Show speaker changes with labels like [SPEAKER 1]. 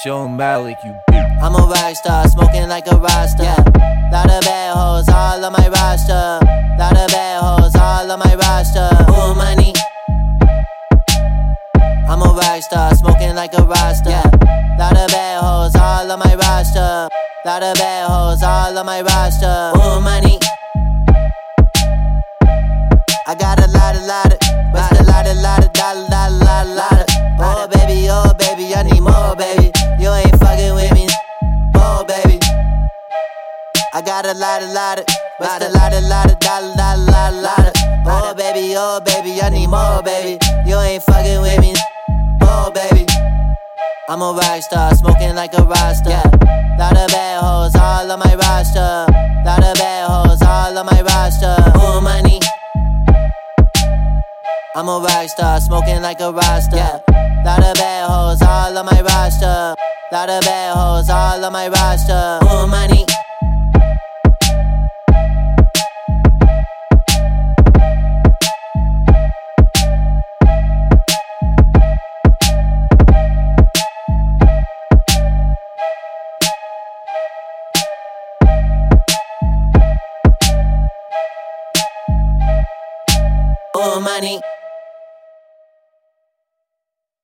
[SPEAKER 1] Sean Malik, you bitch.
[SPEAKER 2] I'm a rock star, smoking like a roster. Yeah. Lot of bad hoes all on my roster. Lot of bad hoes all on my roster. Ooh, money. I'm a rock star, smoking like a roster. Yeah. Lot of bad hoes all on my roster. Lot of bad hoes all on my roster. Ooh, money. I got a lot, a lot of, lot, a lot, a lot of, dollar, dollar, lot, lot of. Oh baby, oh baby, I need more, baby. I got a lot, a lot of, lot, a lot, a lot of, dollar, dollar, lot, lot of. Oh baby, oh baby, I need more, baby. You ain't fucking with me, oh baby. I'm a rock star, smoking like a roster. Yeah. Lot of bad hoes all on my roster. Lot of bad hoes all on my roster. Ooh, money. I'm a rock star, smoking like a roster. Yeah. Lot of bad hoes all on my roster. Lot of bad hoes all on my roster. Ooh, money. Money.